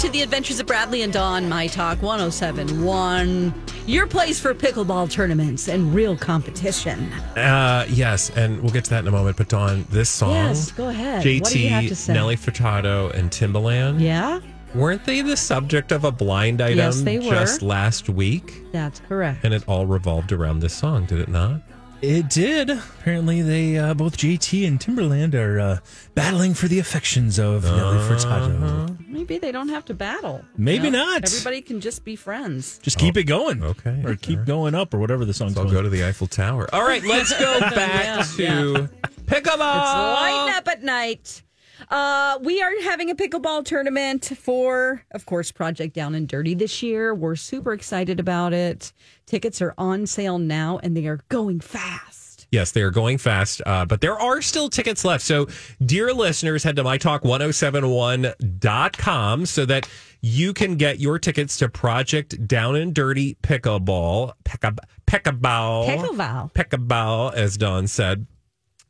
To the Adventures of Bradley and Dawn, My Talk 1071. Your place for pickleball tournaments and real competition. Uh, yes, and we'll get to that in a moment. But Dawn, this song, Yes, go ahead. What do you have to JT? Nelly Furtado, and Timbaland, Yeah, weren't they the subject of a blind item Yes, they were. just last week? that's correct. And it all revolved around this song, did it not? It did. Apparently, they uh, both JT and Timbaland are uh, battling for the affections of Nelly Furtado. Maybe they don't have to battle. Maybe you know? not. Everybody can just be friends. Just keep it going. okay, Or keep going up, or whatever the song's I'll called. go to the Eiffel Tower. All right, let's go back Yeah, to pickleball. It's lighting up at night. Uh, we are having a pickleball tournament for, of course, Project Down and Dirty this year. We're super excited about it. Tickets are on sale now and they are going fast. Yes, they are going fast, uh, but there are still tickets left. So, dear listeners, head to mytalk1071.com so that you can get your tickets to Project Down and Dirty Pickleball. Pickleball. Pickleball. Pickleball, as Dawn said.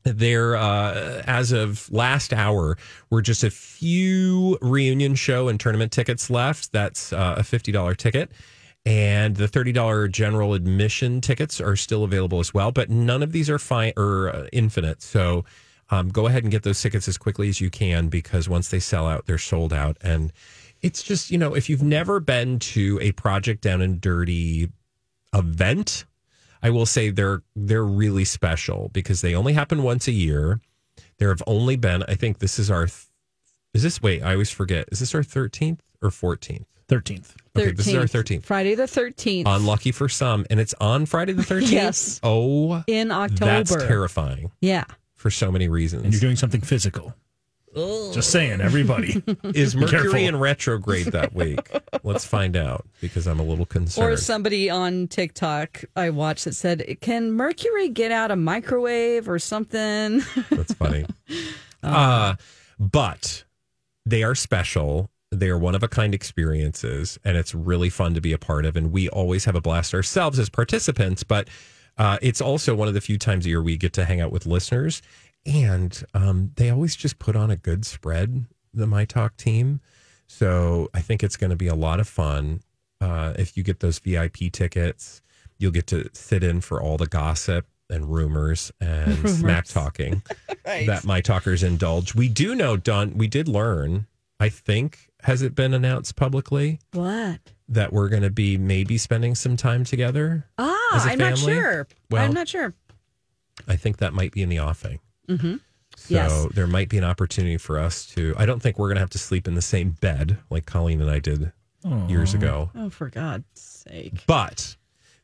There, uh, as of last hour, were just a few reunion show and tournament tickets left. That's uh, a $50 ticket. And the $30 general admission tickets are still available as well, but none of these are fine or uh, infinite. So um, go ahead and get those tickets as quickly as you can because once they sell out, they're sold out. And it's just, you know, if you've never been to a Project Down and Dirty event, I will say they're they're really special because they only happen once a year. There have only been, I think this is our, th- is this, wait, I always forget, is this our 13th or 14th? 13th. Okay, this is our 13th. Friday the 13th. Unlucky for some, and it's on Friday the 13th? Yes. Oh, in October. that's terrifying Yeah. for so many reasons. And you're doing something physical. Just saying, everybody. is Mercury careful. in retrograde that week? Let's find out because I'm a little concerned. Or somebody on TikTok I watched that said, Can Mercury get out a microwave or something? That's funny. uh, but they are special. They are one of a kind experiences, and it's really fun to be a part of. And we always have a blast ourselves as participants, but uh, it's also one of the few times a year we get to hang out with listeners. And um, they always just put on a good spread, the My Talk team. So I think it's going to be a lot of fun. Uh, if you get those VIP tickets, you'll get to sit in for all the gossip and rumors and smack talking that my talkers indulge. We do know, Dawn, we did learn, I think, has it been announced publicly what? that we're going to be maybe spending some time together? Ah, I'm not sure. Well- I'm not sure. I think that might be in the offing. Mm-hmm. So Yes. there might be an opportunity for us to. I don't think we're going to have to sleep in the same bed like Colleen and I did years ago, Oh, for God's sake. but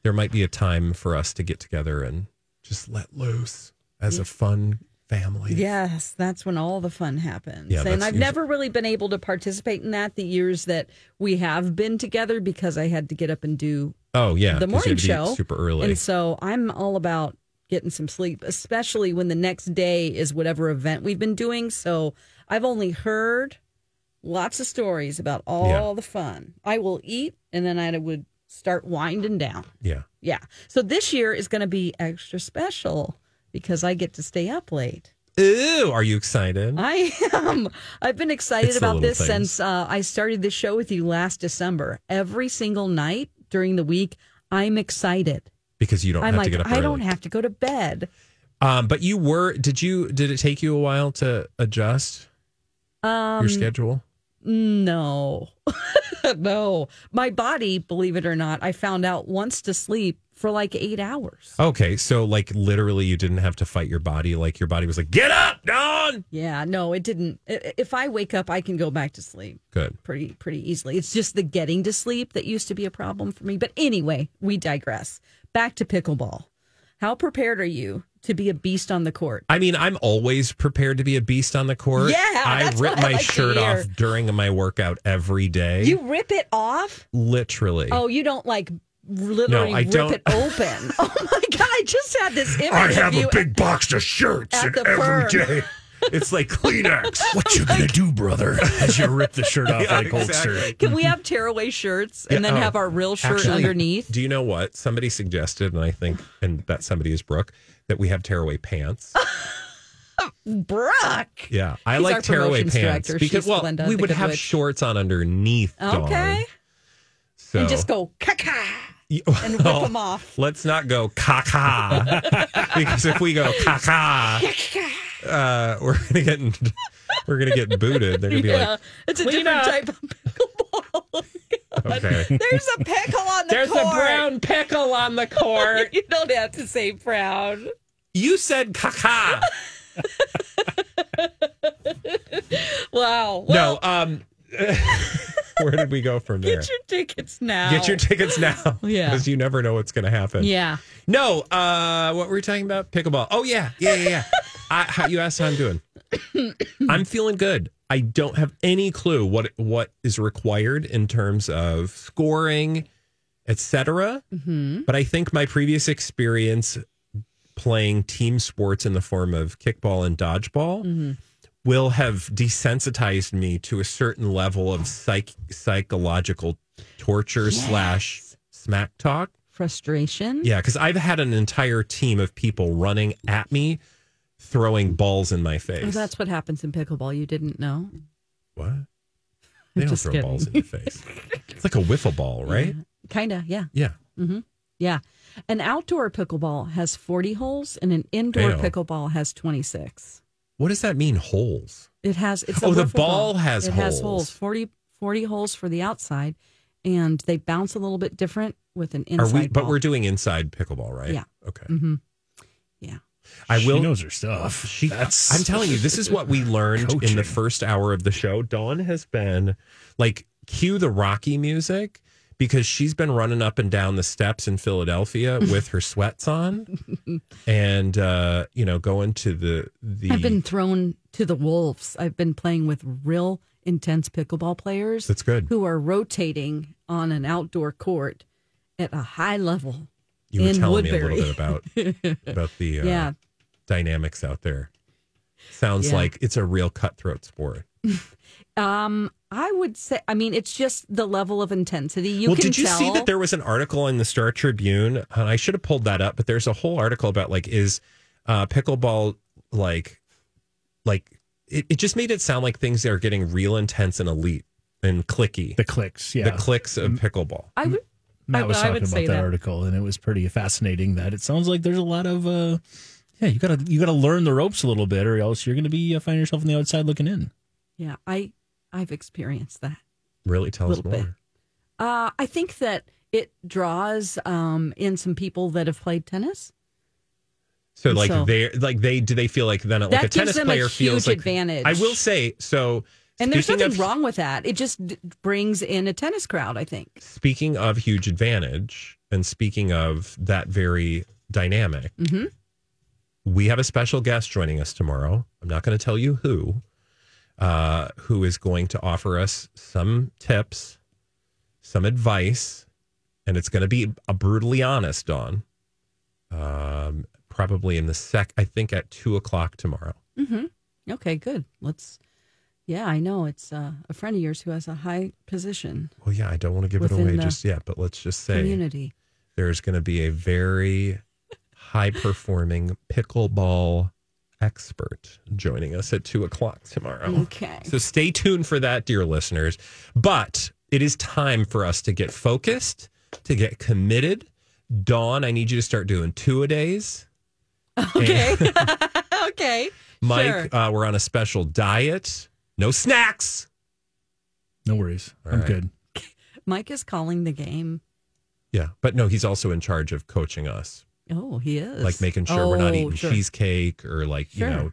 there might be a time for us to get together and just let loose as a fun family. Yes, that's when all the fun happens. Yeah, and I've usually- never really been able to participate in that the years that we have been together because I had to get up and do Oh yeah, the morning be show super early. And so I'm all about getting some sleep, especially when the next day is whatever event we've been doing. So I've only heard lots of stories about all Yeah. the fun. I will eat and then I would start winding down. yeah. Yeah. So this year is going to be extra special because I get to stay up late. Ooh, are you excited? I am. I've been excited It's about this things. since uh, I started the show with you last December. Every single night during the week, I'm excited. Because you don't I'm have like, to get up I early. don't have to go to bed. Um, but you were. Did you? Did it take you a while to adjust Um, your schedule? No, no. My body, believe it or not, I found out wants to sleep for like eight hours. Okay, so like literally, you didn't have to fight your body. Like your body was like, "Get up, Dawn." Yeah, no, it didn't. If I wake up, I can go back to sleep Good. pretty pretty easily. It's just the getting to sleep that used to be a problem for me. But anyway, we digress. Back to pickleball. How prepared are you to be a beast on the court? I mean, I'm always prepared to be a beast on the court. Yeah, I rip what I my like shirt off during my workout every day. You rip it off? literally. Oh, you don't like literally I rip don't. it open. oh my god! I just had this image of you. box of shirts At the firm. day. It's like Kleenex. What you gonna do, brother? As you rip the shirt off Yeah, like exactly. shirt. Can we have tearaway shirts and Yeah, then oh, have our real shirt Actually, underneath? Do you know what somebody suggested, and I think, and that somebody is Brooke, that we have tearaway pants. Brooke. Yeah, I She's like tearaway pants director. because She's well, Linda, we would have witch. shorts on underneath. Dawn. Okay. so And just go caca Y- and rip well, them off. Let's not go caca because if we go caca, uh, we're gonna get in, we're gonna get booted. They're gonna be Yeah, like, it's a different up." type of pickleball. okay, There's a pickle on the there's court. a brown pickle on the court. You don't have to say brown. You said caca. Wow. Well, no, um, where did we go from there? get your tickets now. Get your tickets now. Yeah. because you never know what's gonna happen. Yeah. No, uh, what were we talking about? Pickleball. Oh yeah, yeah, yeah. yeah. I, how, you asked how I'm doing. I'm feeling good. I don't have any clue what what is required in terms of scoring, etc. Mm-hmm. But I think my previous experience playing team sports in the form of kickball and dodgeball Mm-hmm. Will have desensitized me to a certain level of psych psychological torture slash smack talk. Frustration. Yeah, because I've had an entire team of people running at me, throwing balls in my oh, face. Oh, that's what happens in pickleball. You didn't know? what? They don't Just throw kidding. balls in your face. It's like a wiffle ball, right? Kind of, yeah. Yeah. Mm-hmm. Yeah. An outdoor pickleball has 40 holes and an indoor Damn. pickleball has 26. What does that mean? Holes. It has it's a Oh, the wiffle ball has holes. it has holes. holes 40, 40 holes for the outside and they bounce a little bit different with an Are inside we? But ball. we're doing inside pickleball, right? Yeah. Okay. Mm-hmm. yeah. I will. She will. knows her stuff. She, That's I'm telling you, this is what we learned in the first hour of the show. Dawn has been like, cue the Rocky music because she's been running up and down the steps in Philadelphia with her sweats on and, uh, you know, going to the, the, I've been thrown to the wolves. I've been playing with real intense pickleball players that's good. who are rotating on an outdoor court at a high level. You were in telling me a little bit about, about the uh, Yeah. dynamics out there. Sounds Yeah. like it's a real cutthroat sport. Um, I would say, I mean, it's just the level of intensity. You well, can did you tell. see that there was an article in the Star Tribune? And I should have pulled that up, but there's a whole article about like is uh, pickleball like like it, it just made it sound like things are getting real intense and elite and clicky. the clicks. Yeah, The clicks of pickleball. I would. Matt I- was I talking would about say that, that. article, and it was pretty fascinating. That it sounds like there's a lot of, uh, yeah, you gotta you gotta learn the ropes a little bit, or else you're gonna be uh, find yourself on the outside looking in. Yeah, I I've experienced that. Really tell us more. bit. Uh, I think that it draws um, in some people that have played tennis. So like so- they like they do they feel like then like a tennis them a player feels huge like advantage. I will say so. And there's nothing of, wrong with that. It just d- brings in a tennis crowd, I think. Speaking of huge advantage, and speaking of that very dynamic, Mm-hmm. we have a special guest joining us tomorrow. I'm not going to tell you who, uh, who is going to offer us some tips, some advice, and it's going to be a brutally honest, Dawn. Um, probably in the sec, I think at two o'clock tomorrow. Okay, good. Let's. Yeah, I know it's uh, a friend of yours who has a high position Well, yeah, I don't want to give it away just yet, but let's just say community. there's going to be a very high performing pickleball expert joining us at two o'clock tomorrow. Okay. So stay tuned for that, dear listeners. But it is time for us to get focused, to get committed. Dawn, I need you to start doing two a days. Okay. okay. Mike, Sure. uh, we're on a special diet. No snacks. No worries. I'm right. good. Mike is calling the game. Yeah, but no, he's also in charge of coaching us, Oh, he is. like making sure we're not Oh, eating sure. cheesecake or like Sure. you know,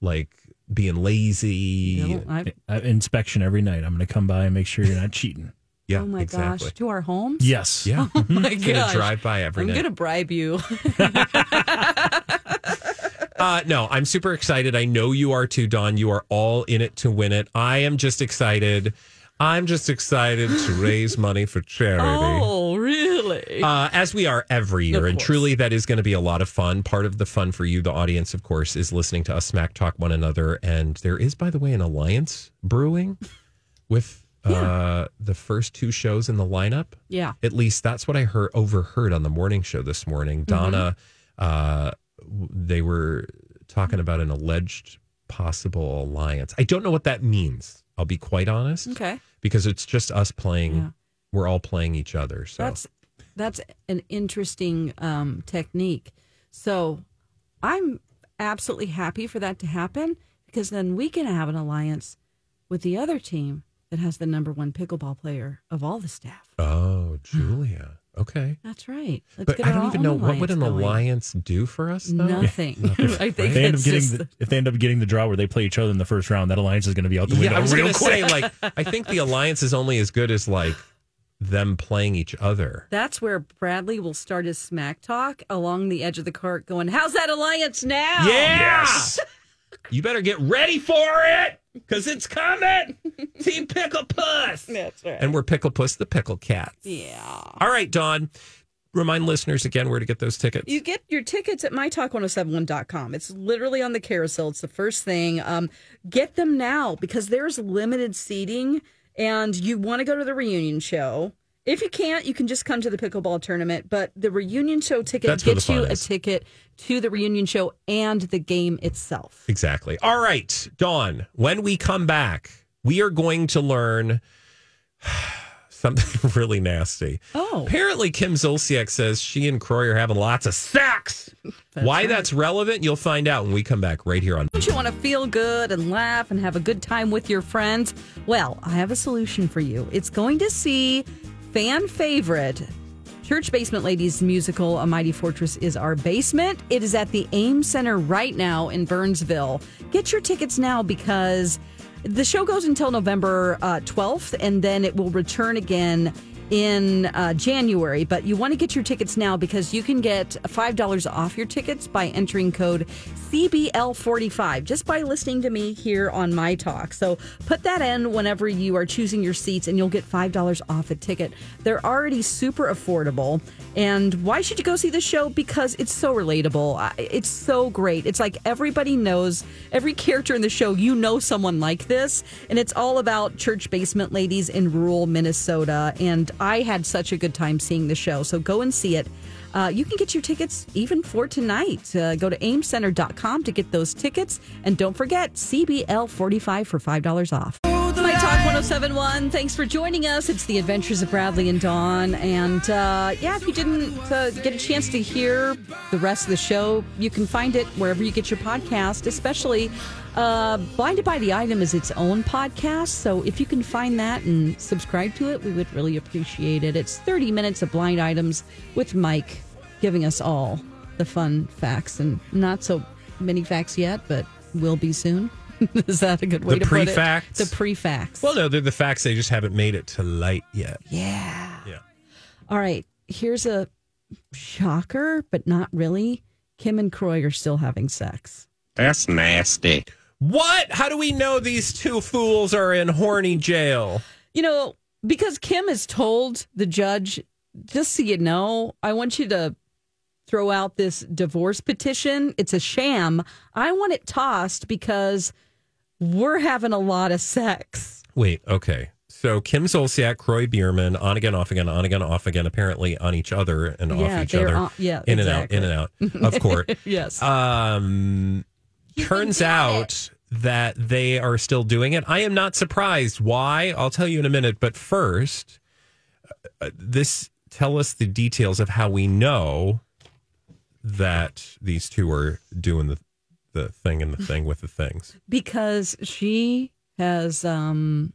like being lazy. No, I- Uh, inspection every night. I'm going to come by and make sure you're not cheating. Yeah, oh my exactly. gosh, to our homes? Yes. Yeah, Oh my Gonna gosh. drive by every I'm night. going to bribe you. Uh, no, I'm super excited. I know you are too, Dawn. You are all in it to win it. I am just excited. I'm just excited to raise money for charity. oh, really? Uh, as we are every year. Of And course. truly, that is going to be a lot of fun. Part of the fun for you, the audience, of course, is listening to us smack talk one another. And there is, by the way, an alliance brewing with uh, the first two shows in the lineup. yeah. At least that's what I heard overheard on the morning show this morning. Donna, uh, they were talking about an alleged possible alliance. I don't know what that means. I'll be quite honest, Okay. because it's just us playing. Yeah. We're all playing each other. So That's that's an interesting um, technique. So I'm absolutely happy for that to happen because then we can have an alliance with the other team that has the number one pickleball player of all the staff. Oh, Julia. Okay. That's right. Let's But I don't even know what would an alliance going. alliance do for us though. Nothing. I think If they end up getting the, if they end up getting the draw where they play each other in the first round, that alliance is going to be out the window Yeah, I was real going to quick. say like I think the alliance is only as good as like them playing each other. That's where Bradley will start his smack talk along the edge of the court, going, "How's that alliance now?" Yes. you better get ready for it because it's coming. Team Pickle Puss. that's right. And we're Pickle Puss, the Pickle Cats. Yeah. All right, Dawn. Remind listeners again where to get those tickets. You get your tickets at mytalk1071.com. It's literally on the carousel. It's the first thing. Um, get them now because there's limited seating and you want to go to the reunion show. If you can't, you can just come to the pickleball tournament. But the reunion show ticket That's gets you a is. ticket to the reunion show and the game itself. Exactly. All right, Dawn, when we come back, we are going to learn something really nasty. Oh. Apparently, Kim Zolciak says she and Kroy are having lots of sex. Why that's relevant, you'll find out when we come back right here on. Don't you want to feel good and laugh and have a good time with your friends? Well, I have a solution for you. It's going to see fan favorite Church Basement Ladies musical A Mighty Fortress is Our Basement. It is at the Ames Center right now in Burnsville. Get your tickets now because the show goes until November uh, 12th and then it will return again in uh, January. But you want to get your tickets now because you can get $5 off your tickets by entering code CBL45 just by listening to me here on My Talk. So put that in whenever you are choosing your seats and you'll get $5 off a ticket. They're already super affordable. And why should you go see the show? Because it's so relatable. It's so great. It's like everybody knows every character in the show, you know someone like this. And it's all about church basement ladies in rural Minnesota. And I had such a good time seeing the show. So go and see it. Uh, you can get your tickets even for tonight. Uh, go to amescenter.com to get those tickets. And don't forget CBL45 for $5 off. My Talk 1071. Thanks for joining us. It's the adventures of Bradley and Dawn. And uh, yeah, if you didn't uh, get a chance to hear the rest of the show, you can find it wherever you get your podcast, especially uh, Blinded by the Item is its own podcast. So if you can find that and subscribe to it, we would really appreciate it. It's 30 minutes of blind items with Mike giving us all the fun facts and not so many facts yet, but will be soon. is that a good way The to put it? pre-facts? The pre-facts. Well, no, they're the facts. They just haven't made it to light yet. Yeah. Yeah. All right. Here's a shocker, but not really. Kim and Kroy are still having sex. That's nasty. What? How do we know these two fools are in horny jail? You know, because Kim has told the judge, just so you know, I want you to throw out this divorce petition. It's a sham. I want it tossed because we're having a lot of sex. Wait, okay. So Kim Zolciak, Kroy Biermann, on again, off again, on again, off again, apparently on each other and Yeah, off each other. on- yeah, in exactly. and out, in and out of court. Yes. Um, turns out that they are still doing it. I am not surprised. Why? I'll tell you in a minute. But first, uh, this tell us the details of how we know that these two are doing the the thing and the thing with the things. because she has um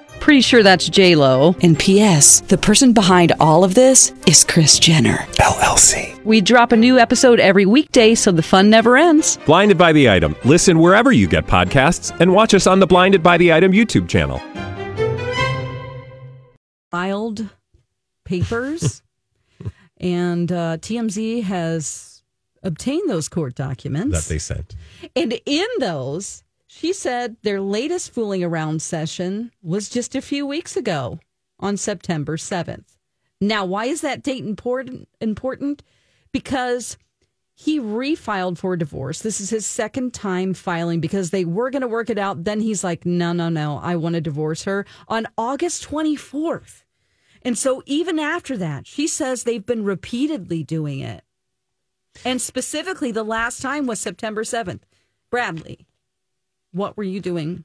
Pretty sure that's J Lo. And P.S. The person behind all of this is Kris Jenner LLC. We drop a new episode every weekday, so the fun never ends. Blinded by the item. Listen wherever you get podcasts, and watch us on the Blinded by the Item YouTube channel. Filed papers, and uh, TMZ has obtained those court documents. That they sent. And in those, she said their latest fooling around session was just a few weeks ago on September 7th. Now, why is that date important? important? Because he refiled for divorce. This is his second time filing because they were going to work it out. Then he's like, no, no, no, I want to divorce her on August 24th. And so even after that, she says they've been repeatedly doing it. And specifically, the last time was September 7th. Bradley, what were you doing?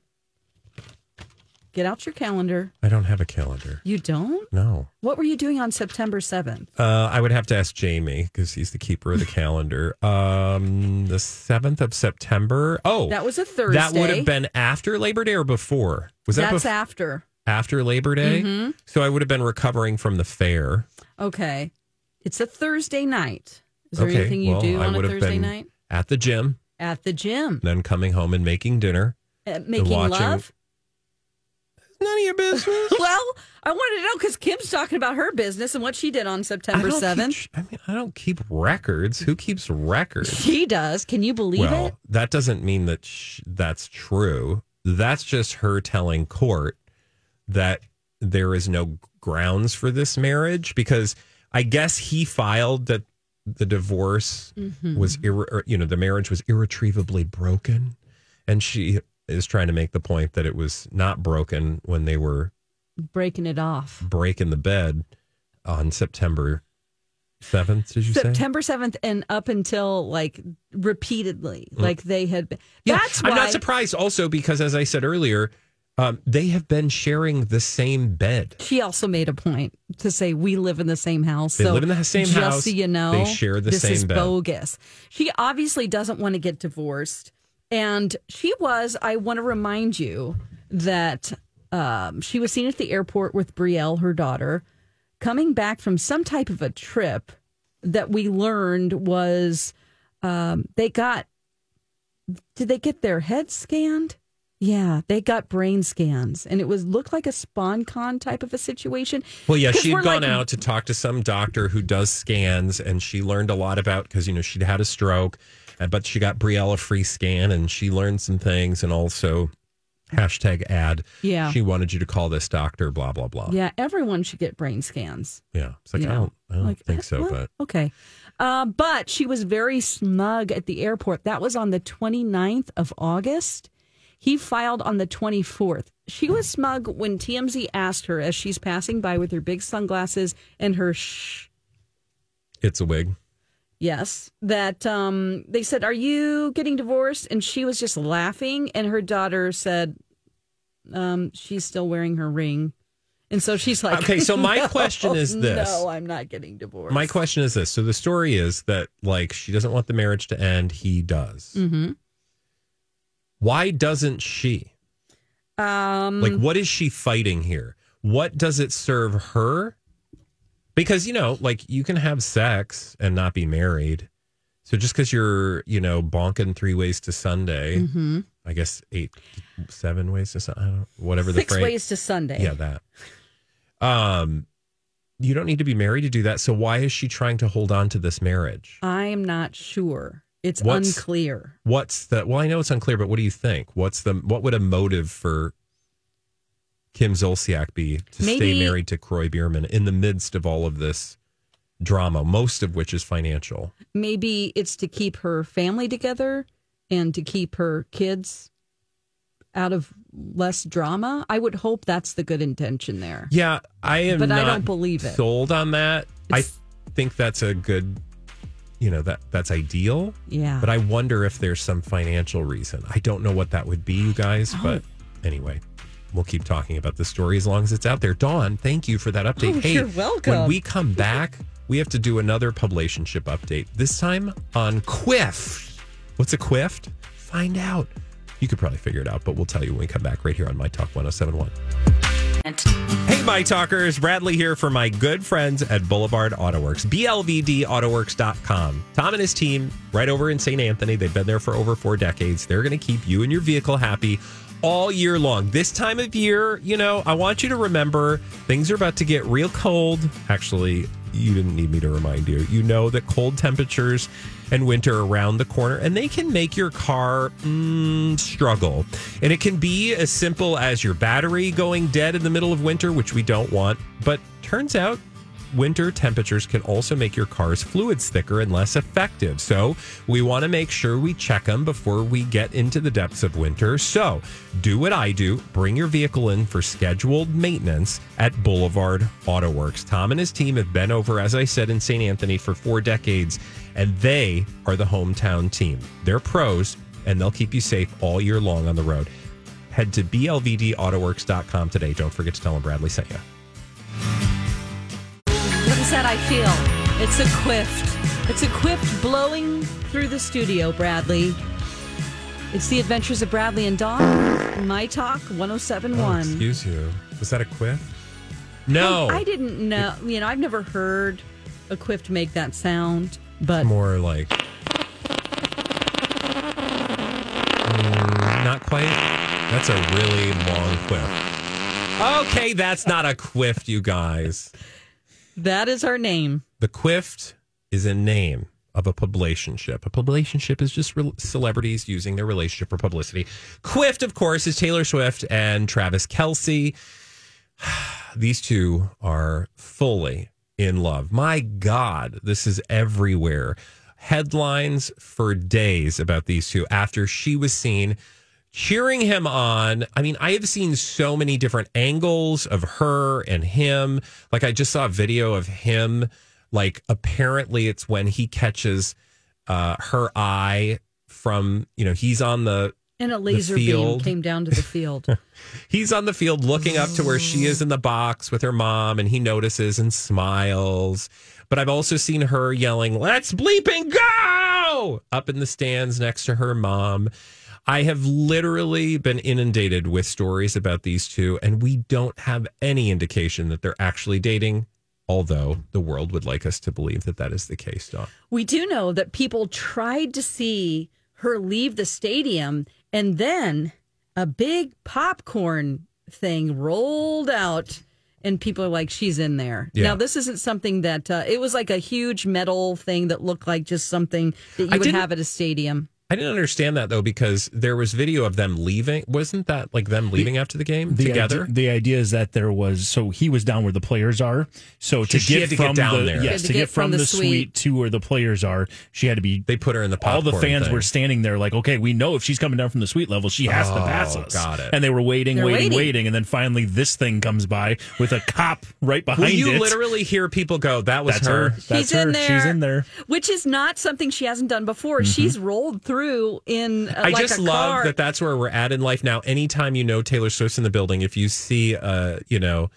Get out your calendar. I don't have a calendar. You don't? No. What were you doing on September 7th? Uh, I would have to ask Jamie because he's the keeper of the calendar. Um, the seventh of September. Oh, That was a Thursday. That would have been after Labor Day or before? Was that That's bef- after. after Labor Day? Mm-hmm. So I would have been recovering from the fair. Okay. It's a Thursday night. Is there okay, anything you well, do on a Thursday been night? at the gym, At the gym. then coming home and making dinner. Uh, making love? None of your business. Well, I wanted to know because Kim's talking about her business and what she did on September 7th. I mean, I don't keep records. Who keeps records? She does. Can you believe it? well, it? that doesn't mean that sh- that's true. That's just her telling court that there is no grounds for this marriage because I guess he filed that the divorce Mm-hmm. was irre- or, you know the marriage was irretrievably broken and she is trying to make the point that it was not broken when they were Breaking it off. breaking the bed on September 7th did you say September 7th and up until like repeatedly, like they had been. Mm. Yeah, That's why. I'm not surprised also because as I said earlier, um, they have been sharing the same bed. She also made a point to say we live in the same house. They so live in the same just house. so you know, They share the this same is bed. bogus. She obviously doesn't want to get divorced, and she was. I want to remind you that um, she was seen at the airport with Brielle, her daughter, coming back from some type of a trip that we learned was um, they got. Did they get their head scanned? Yeah, they got brain scans, and it was looked like a SpawnCon type of a situation. Well, yeah, she had gone like- out to talk to some doctor who does scans, and she learned a lot about because you know she'd had a stroke, but she got Brielle a free scan, and she learned some things, and also hashtag ad. Yeah. she wanted you to call this doctor. Blah blah blah. Yeah, everyone should get brain scans. yeah. It's like you I don't, I don't like, think so, well, but okay. Uh, but she was very smug at the airport. That was on the 29th of August. He filed on the 24th. She was smug when TMZ asked her as she's passing by with her big sunglasses and her shh. it's a wig. Yes, that um, they said, "Are you getting divorced?" And she was just laughing, and her daughter said, um, "She's still wearing her ring." And so she's like, Okay, so my "No, question is this. No, I'm not getting divorced. My question is this: so the story is that like she doesn't want the marriage to end. He does. Mm-hmm. Why doesn't she? Um, Like, what is she fighting here? What does it serve her? Because, you know, like you can have sex and not be married. So just because you're, you know, bonking three ways to Sunday, mhm. I guess eight, seven ways to Sunday, whatever the six phrase. ways to Sunday. Yeah, that. Um, you don't need to be married to do that. So why is she trying to hold on to this marriage? I'm not sure. It's What's- unclear. What's the? Well, I know it's unclear, but what do you think? What's the? What would a motive for Kim Zolciak be to stay married to Kroy Biermann in the midst of all of this drama, most of which is financial? Maybe it's to keep her family together and to keep her kids out of less drama. I would hope that's the good intention there. Yeah, I am. But I don't believe it. Sold on that. I think that's a good. You know that that's ideal. Yeah. But I wonder if there's some financial reason. I don't know what that would be, you guys. Oh. But anyway, we'll keep talking about the story as long as it's out there. Dawn, thank you for that update. Oh, hey, you're welcome. When we come back, we have to do another publicationship update. This time on Kwift. What's a Kwift? Find out. You could probably figure it out, but we'll tell you when we come back right here on My Talk 1071. Hey, my talkers. Bradley here for my good friends at Boulevard Autoworks, blvdautoworks.com. Tom and his team, right over in St. Anthony, they've been there for over four decades. They're going to keep you and your vehicle happy all year long. This time of year, you know, I want you to remember things are about to get real cold. Actually, you didn't need me to remind you. You know that cold temperatures and winter around the corner, and they can make your car mm, struggle. And it can be as simple as your battery going dead in the middle of winter, which we don't want. But turns out winter temperatures can also make your car's fluids thicker and less effective. So we want to make sure we check them before we get into the depths of winter. So do what I do bring your vehicle in for scheduled maintenance at Boulevard Autoworks. Tom and his team have been over, as I said, in St. Anthony for four decades, and they are the hometown team. They're pros, and they'll keep you safe all year long on the road. Head to blvdautoworks.com today. Don't forget to tell them Bradley sent you. Is that I feel? It's a kwift. It's a kwift blowing through the studio, Bradley. It's the adventures of Bradley and Dawn. My Talk Oh, 1071. excuse you. Was that a quiff? No. I, I didn't know. You know, I've never heard a kwift make that sound, but More like. Mm, not quite. That's a really long quiff. Okay, that's not a quiff, you guys. That is our name. The Kwift is a name of a publicationship. A publicationship is just re- celebrities using their relationship for publicity. Kwift, of course, is Taylor Swift and Travis Kelce. These two are fully in love. My God, this is everywhere. Headlines for days about these two after she was seen cheering him on. I mean, I have seen so many different angles of her and him. Like, I just saw a video of him. Like, apparently, it's when he catches uh, her eye from, you know, he's on the And a laser beam came down to the field. he's on the field looking up to where she is in the box with her mom and he notices and smiles but i've also seen her yelling let's bleeping go up in the stands next to her mom i have literally been inundated with stories about these two and we don't have any indication that they're actually dating although the world would like us to believe that that is the case Dawn. We do know that people tried to see her leave the stadium, and then a big popcorn thing rolled out, and people are like, "She's in there." Yeah. Now, this isn't something that uh, it was like a huge metal thing that looked like just something that you I would have at a stadium. I didn't understand that though because there was video of them leaving wasn't that like them leaving after the game The together Idea, the idea is that there was so he was down where the players are. So to she get had to get from down the there. yes, She to had get, from, the, suite. to where the players are, she had to be. They put her in the all the fans thing. were standing there like, okay, we know if she's coming down from the suite level, she has to Oh, pass us. got it. And they were waiting, waiting, waiting. waiting, and then finally this thing comes by with a cop right behind Well, you it. literally hear people go, "That was That's her." her. That's She's her. in there. She's in there. Which is not something she hasn't done before. Mm-hmm. She's rolled through in uh. I like just love car. that. That's where we're at in life now. Anytime you know Taylor Swift's in the building, if you see, uh, you know,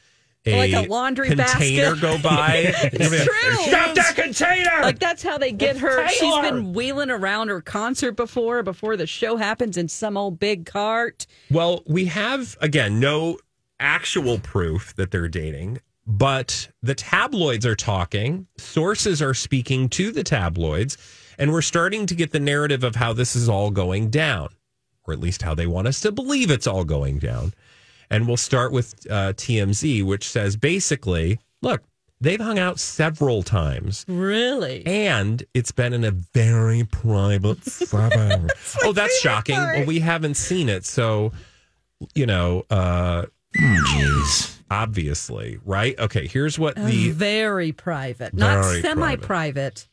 a Like a laundry container basket. go by, like, true. Stop that container! Like that's how they get her. She's Taylor! been wheeling around her concert before, before the show happens in some old big cart. Well, we have again no actual proof that they're dating, but the tabloids are talking. Sources are speaking to the tabloids, and we're starting to get the narrative of how this is all going down, or at least how they want us to believe it's all going down. And we'll start with uh, TMZ, which says basically, look, they've hung out several times. Really? And it's been in a very private setting. oh, that's shocking. Well, we haven't seen it. So, you know, uh, Jeez. Obviously, right? Okay, here's what the very private, not Very semi-private.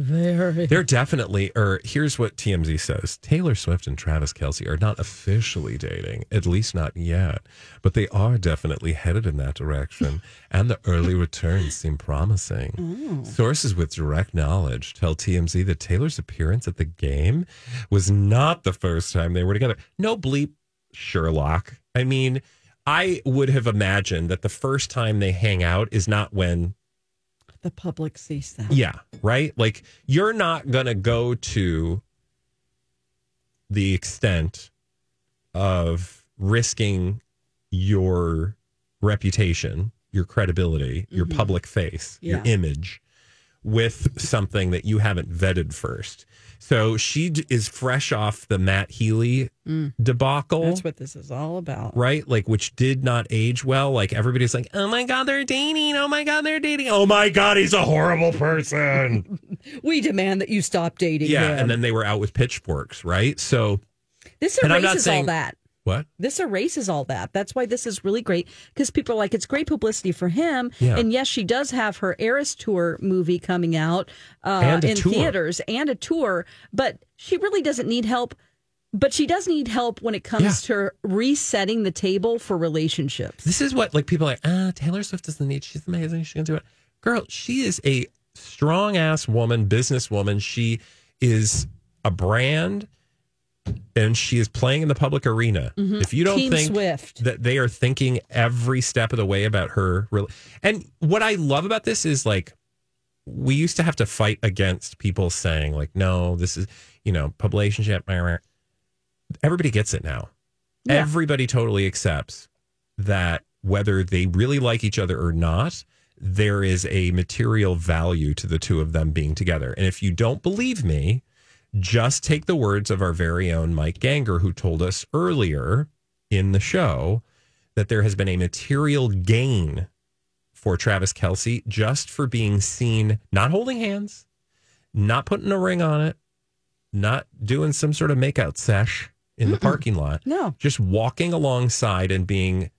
Very. They're definitely, or here's what TMZ says Taylor Swift and Travis Kelce are not officially dating, at least not yet, but they are definitely headed in that direction, and the early returns seem promising. Sources with direct knowledge tell TMZ that Taylor's appearance at the game was not the first time they were together. No bleep, Sherlock. I mean, I would have imagined that the first time they hang out is not when the public sees that. yeah, right? Like you're not going to go to the extent of risking your reputation, your credibility, your public face, your Mm-hmm. Image with something that you haven't vetted first. So she d- is fresh off the Matt Healy debacle Mm. That's what this is all about. right? Like, which did not age well. Like, everybody's like, oh my God, they're dating. Oh my God, they're dating. Oh my God, he's a horrible person. We demand that you stop dating yeah. him. And then they were out with pitchforks, right? So, this and I'm not erases saying- all that. What? This erases all that. That's why this is really great because people are like, it's great publicity for him. Yeah. And yes, she does have her Eras Tour movie coming out uh, in tour. theaters and a tour, but she really doesn't need help. But she does need help when it comes to resetting the table for relationships. This is what, like, people are like, ah, Taylor Swift doesn't need, she's amazing. She can do it. Girl, she is a strong ass woman, businesswoman. She is a brand and she is playing in the public arena. Mm-hmm. If you don't Team think Swift. that they are thinking every step of the way about her, and what I love about this is like we used to have to fight against people saying like, no, this is you know, publicationship. blah, blah. Everybody gets it now. Yeah. Everybody totally accepts that whether they really like each other or not, there is a material value to the two of them being together. And if you don't believe me, just take the words of our very own Mike Ganger, who told us earlier in the show that there has been a material gain for Travis Kelce just for being seen not holding hands, not putting a ring on it, not doing some sort of makeout sesh in the parking lot. No. Just walking alongside and being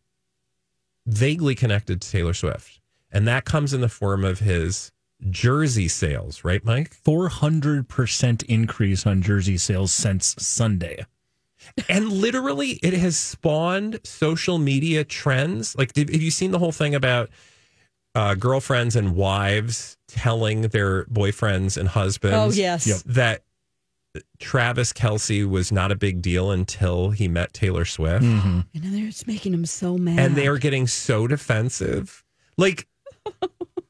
vaguely connected to Taylor Swift. And that comes in the form of his jersey sales, right, Mike? 400% increase on jersey sales since Sunday. and literally it has spawned social media trends like have you seen the whole thing about uh, girlfriends and wives telling their boyfriends and husbands Oh, yes. Yep. that travis kelce was not a big deal until he met taylor swift And then it's making him so mad. and they are getting so defensive like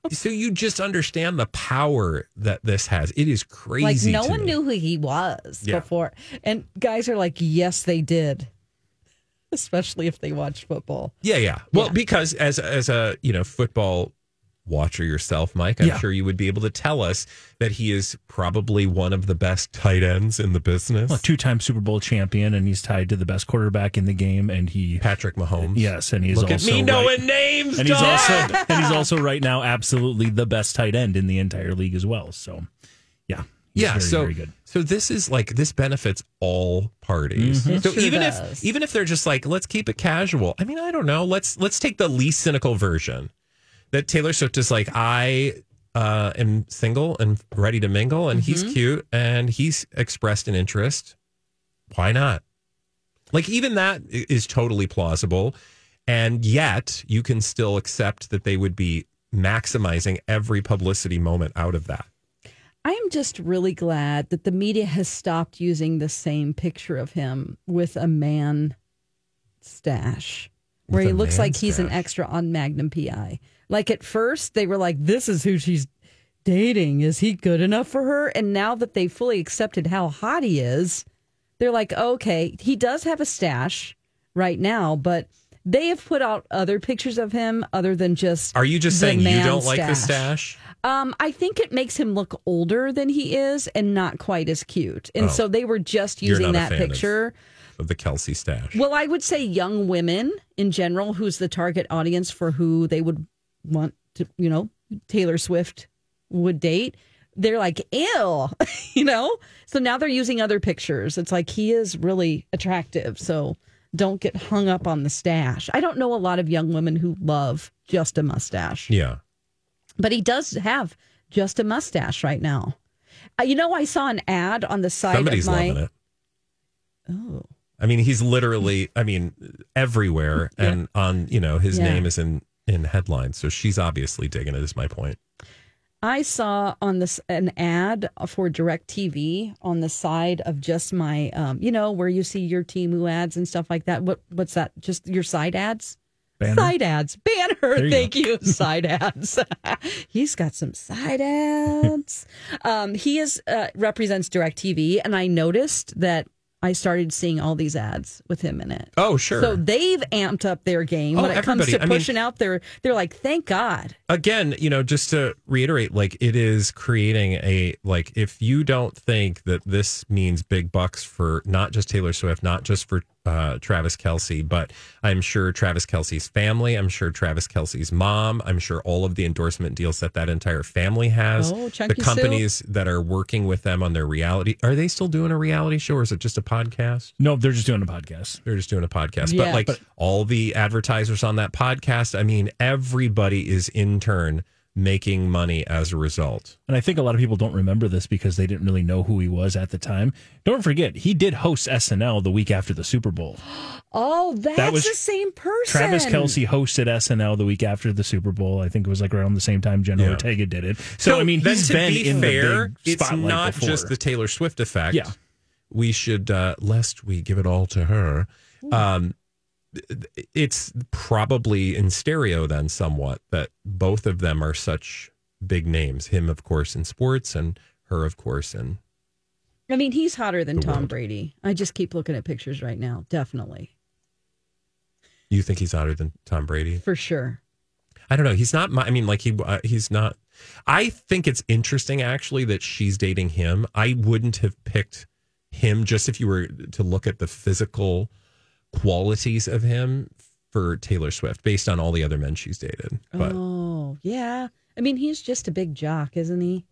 so you just understand the power that this has it is crazy. like no one me. knew who he was Yeah. before. And guys are like, yes, they did. Especially if they watch football. Yeah, yeah. Well, Yeah. because as as a you know football watcher yourself, Mike, I'm Yeah. sure you would be able to tell us that he is probably one of the best tight ends in the business. Well, two-time Super Bowl champion, and he's tied to the best quarterback in the game. And he, Patrick Mahomes. yes, and he's Look also at me right- knowing names. and he's also and he's also right now absolutely the best tight end in the entire league as well. So, yeah, he's yeah. very, so very good. so this is like this benefits all parties. Mm-hmm. It So sure even does. if even if they're just like let's keep it casual. I mean, I don't know. Let's let's take the least cynical version. That Taylor Swift is like I uh, am single and ready to mingle, and he's Mm-hmm. cute and he's expressed an interest. Why not? Like even that is totally plausible, and yet you can still accept that they would be maximizing every publicity moment out of that. I am just really glad that the media has stopped using the same picture of him with a man stash, where he looks like he's an extra on Magnum PI. Like at first, they were like, "This is who she's dating. Is he good enough for her?" And now that they fully accepted how hot he is, they're like, "Okay, he does have a stash right now, but." They have put out other pictures of him other than just. Are you just saying you don't like the stash? Um, I think it makes him look older than he is and not quite as cute. And Oh. so they were just using that fan of- picture. Of the Kelce stash. Well, I would say young women in general, who's the target audience for who they would want to, you know, Taylor Swift would date. They're like, ew, you know? So now they're using other pictures. It's like he is really attractive. So don't get hung up on the stash. I don't know a lot of young women who love just a mustache, Yeah. but he does have just a mustache right now. Uh, you know, I saw an ad on the side Somebody's of my. loving it. Oh, I mean, he's literally, I mean, everywhere, and on, you know, his Yeah. name is in in headlines. So she's obviously digging it. Is my point. I saw on this an ad for Direct TV on the side of just my, um, you know, where you see your Temu ads and stuff like that. What what's that? Just your side ads? Banner? Side ads, banner. you Thank you, side ads. He's got some side ads. um, he is uh, represents Direct TV, and I noticed that I started seeing all these ads with him in it. Oh, sure. So they've amped up their game Oh, when it comes everybody. to I mean- pushing out their. They're like, thank God. again, you know, just to reiterate, like it is creating a like if you don't think that this means big bucks for not just Taylor Swift, not just for uh, Travis Kelce, but I'm sure Travis Kelce's family, I'm sure Travis Kelce's mom, I'm sure all of the endorsement deals that that entire family has, Oh, the Chunky Soup. companies that are working with them on their reality, are they still doing a reality show or is it just a podcast? No, they're just doing a podcast. They're just doing a podcast. Yeah. but like But- all the advertisers on that podcast, I mean, everybody is in turn making money as a result. And I think a lot of people don't remember this because they didn't really know who he was at the time. Don't forget, he did host SNL the week after the Super Bowl. Oh, that's was the same person. Travis Kelce hosted SNL the week after the Super Bowl. I think it was like around the same time Jenna Yeah. Ortega did it. So, I mean, then he's to been be in fair, the big it's not before. just the Taylor Swift effect. Yeah. We should, uh, lest we give it all to her. Um, it's probably in stereo then somewhat that both of them are such big names. Him, of course, in sports, and her, of course, in I mean, he's hotter than Tom world. Brady. I just keep looking at pictures right now. Definitely. you think he's hotter than Tom Brady? For sure. I don't know. He's not. My, I mean, like he. Uh, he's not. I think it's interesting actually that she's dating him. I wouldn't have picked him just if you were to look at the physical qualities of him for Taylor Swift, based on all the other men she's dated. But oh, yeah. I mean, he's just a big jock, isn't he?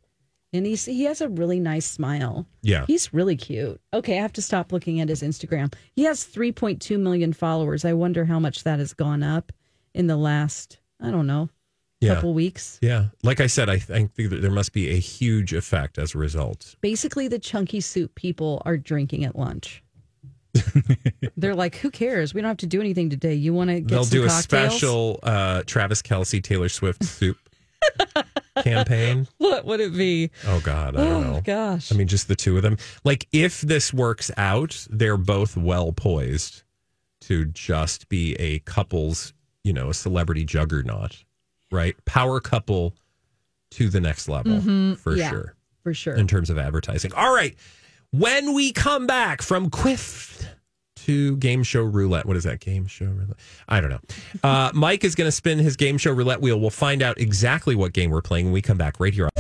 And he's he has a really nice smile. yeah, He's really cute. Okay, I have to stop looking at his Instagram. He has 3.2 million followers. I wonder how much that has gone up in the last, I don't know, yeah, couple weeks. yeah. Like I said, I think that there must be a huge effect as a result. Basically, the chunky soup people are drinking at lunch. They're like, who cares? We don't have to do anything today. You want to get They'll some do a special uh, Travis Kelce Taylor Swift soup campaign. What would it be? Oh God, I don't Oh know. gosh. I mean, just the two of them. Like, if this works out, they're both well poised to just be a couple's, you know, a celebrity juggernaut, right? Power couple to the next level for Yeah. sure for sure. in terms of advertising. All right. When we come back from Kwift to game show roulette, what is that game show roulette? I don't know. Uh, Mike is going to spin his game show roulette wheel. We'll find out exactly what game we're playing when we come back right here. on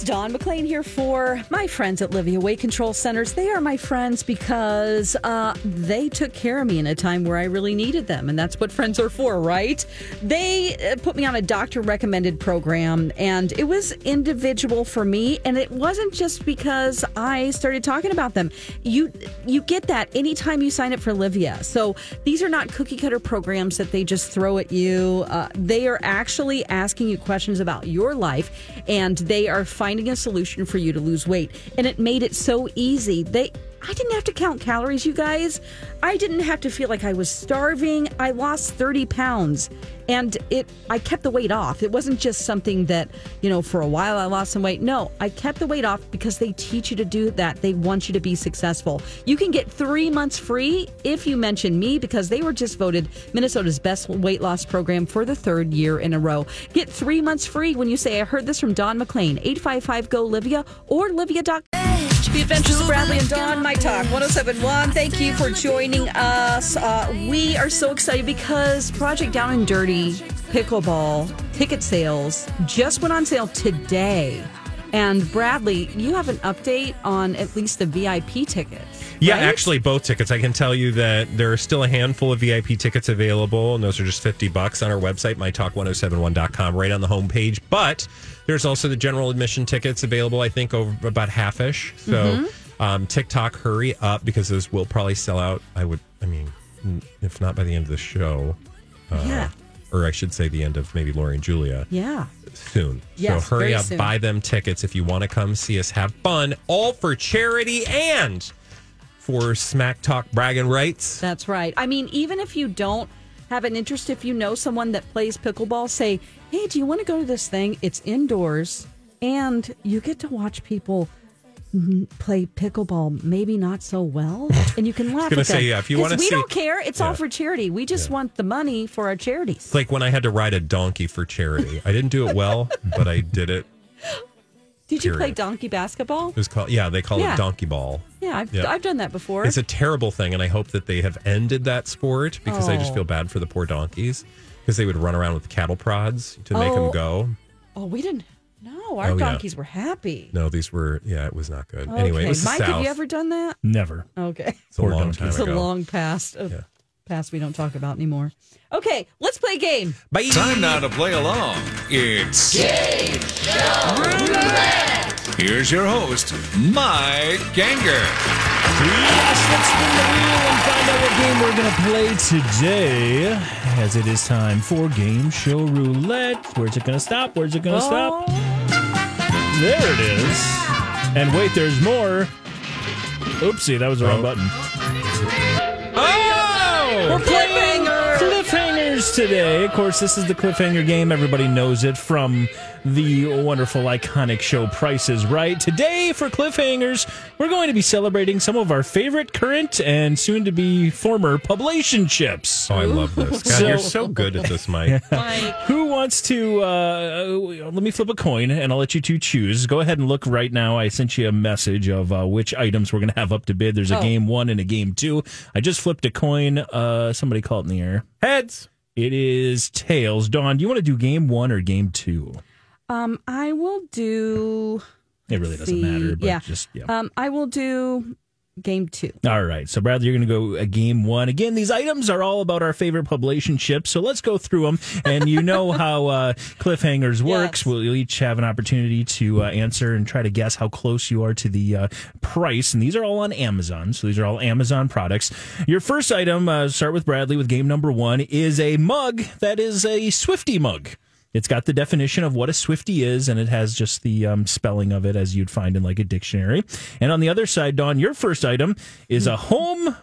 It's Dawn McLean here for my friends at Livea Weight Control Centers. They are my friends because uh, they took care of me in a time where I really needed them. And that's what friends are for, right? They uh, put me on a doctor recommended program, and it was individual for me. And it wasn't just because I started talking about them. You, you get that anytime you sign up for Livea. So these are not cookie cutter programs that they just throw at you. Uh, they are actually asking you questions about your life, and they are finding a solution for you to lose weight. And it made it so easy. They I didn't have to count calories, you guys. I didn't have to feel like I was starving. I lost 30 pounds and it I kept the weight off. It wasn't just something that, you know, for a while I lost some weight. No, I kept the weight off because they teach you to do that. They want you to be successful. You can get 3 months free if you mention me because they were just voted Minnesota's best weight loss program for the third year in a row. Get 3 months free when you say I heard this from Dawn McLean. 855 go Livea or livea.com. The Adventures of Bradley and Dawn, My Talk 1071. Thank you for joining us. Uh, we are so excited because Project Down and Dirty Pickleball ticket sales just went on sale today. And Bradley, you have an update on at least the VIP tickets. Yeah, right? actually, both tickets. I can tell you that there are still a handful of VIP tickets available, and those are just 50 bucks on our website, mytalk1071.com, right on the homepage. But there's also the general admission tickets available, I think, over about half ish. So, Mm-hmm. um, TikTok, hurry up because those will probably sell out. I would, I mean, if not by the end of the show, uh, Yeah. or I should say the end of maybe Lori and Julia Yeah. soon. Yes, so hurry up, soon. buy them tickets if you want to come see us have fun, all for charity and for Smack Talk bragging rights. That's right. I mean, even if you don't have an interest, if you know someone that plays pickleball, say, hey, do you want to go to this thing? It's indoors and you get to watch people play pickleball maybe not so well and you can laugh gonna at them. say, yeah, if you wanna we see- don't care it's Yeah. all for charity we just want the money for our charities It's like when I had to ride a donkey for charity. I didn't do it well, but I did it. Did you play donkey basketball It was called yeah, they call Yeah. it donkey ball. yeah I've, Yeah. I've done that before It's a terrible thing, and I hope that they have ended that sport because I just Oh. feel bad for the poor donkeys because they would run around with cattle prods to make them Oh. go. oh we didn't no our Oh, yeah. donkeys were happy No, these were yeah, it was not good. Anyway, it was the mike South. have you ever done that Never. okay it's a long donkeys. time it's ago. a long past of Yeah. Past we don't talk about anymore okay let's play a game Bye. Time now to play along. It's Game Show Roulette. Here's your host, Mike Ganger. Yes, let's spin the wheel and find out what game we're going to play today. As it is time for Game Show Roulette. Where's it going to stop? Where's it going to oh. stop? There it is. And wait, there's more. Oopsie, that was the wrong Oh. button. We're playing cliffhangers today. Of course, this is the cliffhanger game. Everybody knows it from the wonderful, iconic show Prices Right. Today, for cliffhangers, we're going to be celebrating some of our favorite current and soon to be former publicationships. Oh, I love this. God, So- you're so good at this, Mike. Mike. Who wants to? Uh, let me flip a coin, and I'll let you two choose. Go ahead and look right now. I sent you a message of uh, which items we're going to have up to bid. There's a Oh. game one and a game two. I just flipped a coin. Uh, somebody call it in the air. Heads. It is tails. Dawn, do you want to do game one or game two? Um, I will do. It really doesn't matter. But yeah. just yeah. Um, I will do game two. All right. So, Bradley, you're going to go a game one. Again, these items are all about our favorite publication ships. So let's go through them. And you know how uh, cliffhangers works. Yes. We'll each have an opportunity to uh, answer and try to guess how close you are to the uh, price. And these are all on Amazon. So these are all Amazon products. Your first item, uh, start with Bradley with game number one, is a mug that is a Swifty mug. It's got the definition of what a Swifty is, and it has just the um, spelling of it as you'd find in like a dictionary. And on the other side, Dawn, your first item is a home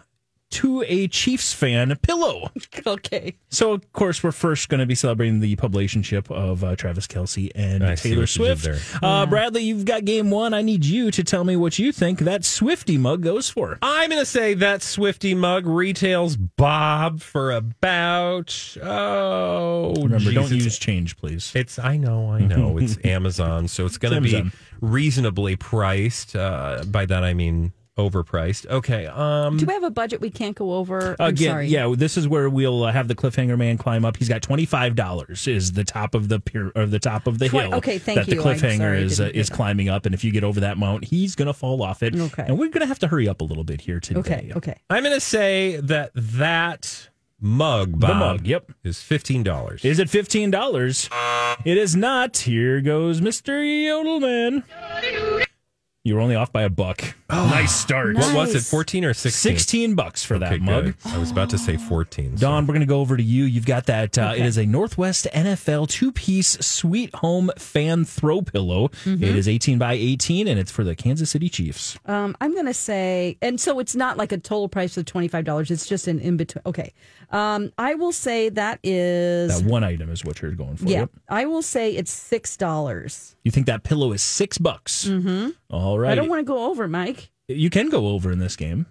to a Chiefs fan pillow. Okay. So, of course, we're first going to be celebrating the publicationship of uh, Travis Kelce and I Taylor what you did Swift. Uh, Bradley, you've got game one. I need you to tell me what you think that Swifty mug goes for. I'm going to say that Swifty mug retails Bob for about oh Remember, geez, don't use change, please. It's I know, I know. It's Amazon, so it's going to be reasonably priced. Uh, by that I mean overpriced. Okay. Um. Do we have a budget we can't go over? I'm Again, sorry. yeah, this is where we'll uh, have the cliffhanger man climb up. He's got twenty five dollars is the top of the pier or the top of the hill. okay, thank that you. the cliffhanger is uh, is climbing up, and if you get over that mount, he's gonna fall off it. Okay. and we're gonna have to hurry up a little bit here today. Okay. Okay. I'm going to say that that mug, Bob, mug, yep. is fifteen dollars. Is it fifteen dollars? It is not. Here goes Mister Yodelman. You were only off by a buck. Nice start. Nice. What was it? Fourteen or sixteen? Sixteen bucks for that Okay, mug. good. I was about to say fourteen. so- Dawn, we're going to go over to you. You've got that. Uh, Okay. It is a Northwest NFL two piece Sweet Home fan throw pillow. Mm-hmm. It is 18 by 18, and it's for the Kansas City Chiefs. Um, I'm going to say, and so it's not like a total price of twenty five dollars. It's just an in between. Okay. Um, I will say that is. That one item is what you're going for. yeah, Yep. I will say it's six dollars. You think that pillow is six bucks? Mm-hmm. All right. I don't want to go over, Mike. You can go over in this game.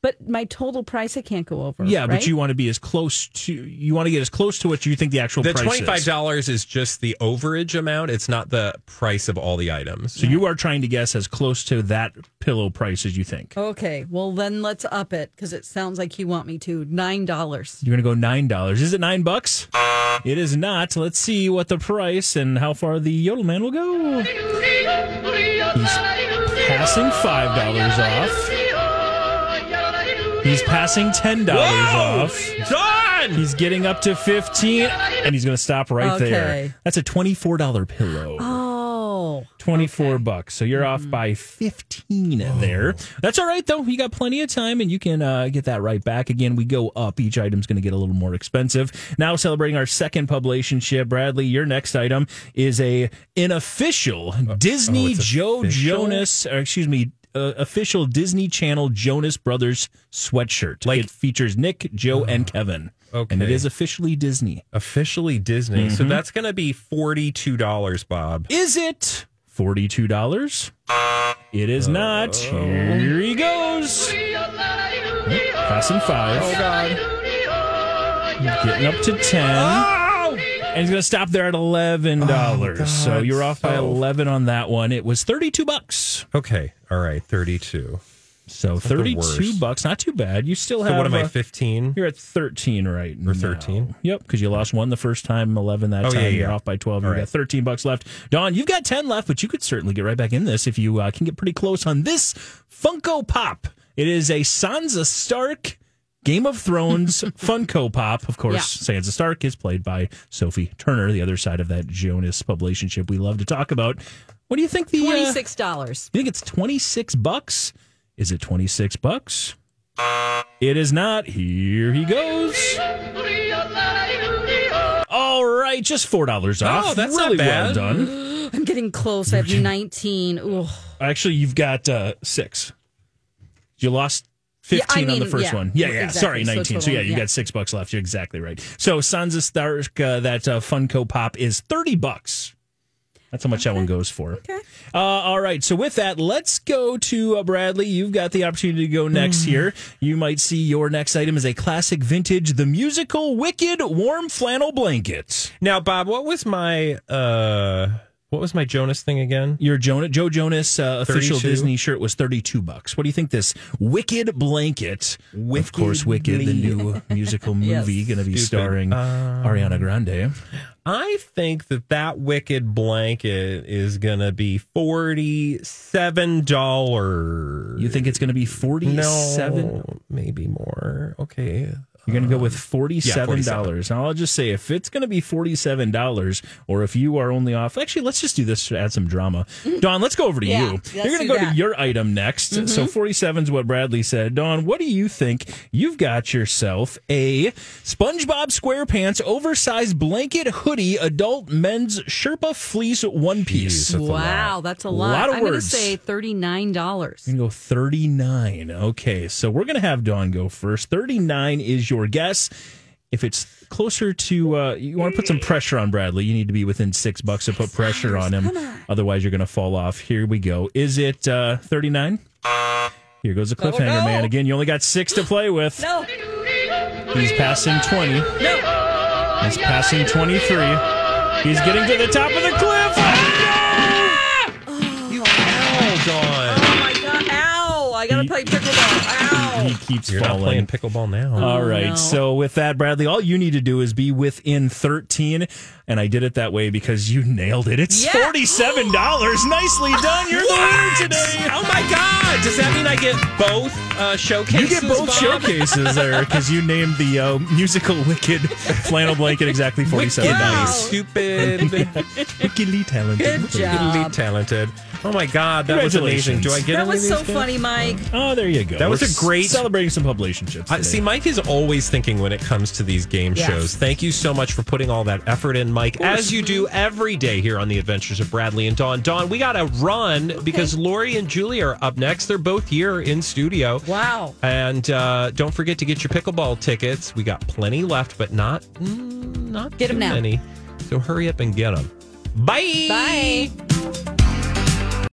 But my total price I can't go over. Yeah, right? but you want to be as close to you want to get as close to what you think the actual price is. the twenty five dollars is just the overage amount. It's not the price of all the items. So you are trying to guess as close to that pillow price as you think. Okay, well then let's up it because it sounds like you want me to nine dollars. You're going to go nine dollars. Is it nine bucks? It is not. Let's see what the price and how far the Yodel Man will go. He's passing five dollars off. He's passing ten dollars off. Dawn! He's getting up to fifteen, and he's going to stop right Okay. there. That's a twenty-four dollar pillow. Oh, 24 bucks. So you're off by 15 there. That's all right, though. You got plenty of time and you can uh, get that right back. Again, we go up. Each item's going to get a little more expensive. Now, celebrating our second publication ship, Bradley, your next item is a an official Disney it's Joe official? Jonas, or excuse me, uh, official Disney Channel Jonas Brothers sweatshirt. Like- it features Nick, Joe, and ah, Kevin. Okay. And it is officially Disney. Officially Disney. So mm-hmm. that's going to be $42, Bob. Is it $42? It is not. Oh. Here he goes. Passing five. Oh, God. Getting up to 10. Ah! And he's going to stop there at $11. so you're off by So- 11 on that one. It was 32 bucks. Okay. All right. 32. So 32 worst. bucks. Not too bad. You still have So what am I, uh, 15? You're at 13 right now. Or 13? now. Yep, because you lost one the first time, 11 that Oh, time. yeah, You're off by 12. All You got right. 13 bucks left. Dawn, you've got 10 left, but you could certainly get right back in this if you uh, can get pretty close on this Funko Pop. It is a Sansa Stark Game of Thrones Funko Pop. Of course, Sansa Stark is played by Sophie Turner, the other side of that Jonas relationship we love to talk about. What do you think the uh, Twenty-six dollars. you think it's 26 bucks? Is it 26 bucks? It is not. Here he goes. All right, just $4 off. Oh, that's not really bad. well done. I'm getting close. I have nineteen. Ooh. Actually, you've got uh, 6. You lost 15 Yeah, I on the first yeah, one. Yeah, yeah. exactly. Sorry, 19. So, total, yeah, you yeah. got 6 bucks left. You're exactly right. So Sansa Stark, uh, that uh, Funko Pop is 30 bucks. That's how much that one goes for. Okay. Uh, all right. So with that, let's go to uh, Bradley. You've got the opportunity to go next here. You might see your next item is a classic vintage, the musical Wicked warm flannel blanket. Now, Bob, what was my uh what was my Jonas thing again? Your Jonah, Joe Jonas uh, official 32? Disney shirt was thirty-two bucks. What do you think this Wicked blanket? of course, Wicked, the new musical movie, going to be Stupid. starring Ariana Grande. I think that that wicked blanket is going to be $47. You think it's going to be forty-seven? No, maybe more. Okay. You're going to go with um, forty-seven dollars. Now I'll just say if it's going to be forty-seven dollars, or if you are only off. Actually, let's just do this to add some drama. Mm-hmm. Dawn, let's go over to Yeah, you. You're going to do go to your item next. So mm-hmm. forty-seven is what Bradley said. Dawn, what do you think? You've got yourself a SpongeBob SquarePants oversized blanket hoodie adult men's Sherpa fleece one piece. Jeez. That's wow, lot. that's a A lot. lot of I'm going to say thirty-nine dollars. You're gonna go 39. Okay, so we're gonna have Dawn go first. 39 is your guess. If it's closer to, uh, you want to put some pressure on Bradley. You need to be within six bucks to put pressure on him. Otherwise, you're gonna fall off. Here we go. Is it uh, 39? Here goes the cliffhanger, no. man. Again, you only got six to play with. No, He's passing 20. no. He's passing 23. He's getting to the top of the cliff. Keeps You're not playing pickleball now. All oh, right. Oh, no. So with that, Bradley, all you need to do is be within 13. And I did it that way because you nailed it. It's Yeah. $47. Nicely done. You're the winner today. Oh my God! Does that mean I get both uh, showcases? You get both Bob? showcases there because you named the uh, musical Wicked flannel blanket exactly $47. Wicked, Wow. stupid, Wickedly talented. Good job. wickedly talented. Oh my God, that was amazing. Do I get That any was of so these things? funny, Mike. Oh, there you go. That was We're a great- celebrating some publicationships. I, today. see, Mike is always thinking when it comes to these game Yes. shows. Thank you so much for putting all that effort in, Mike, as you do every day here on the Adventures of Bradley and Dawn. Dawn, we got to run because Lori and Julie are up next. They're both here in studio. Wow. And uh, don't forget to get your pickleball tickets. We got plenty left, but not mm, not get too now. many. So hurry up and get them. Bye. Bye.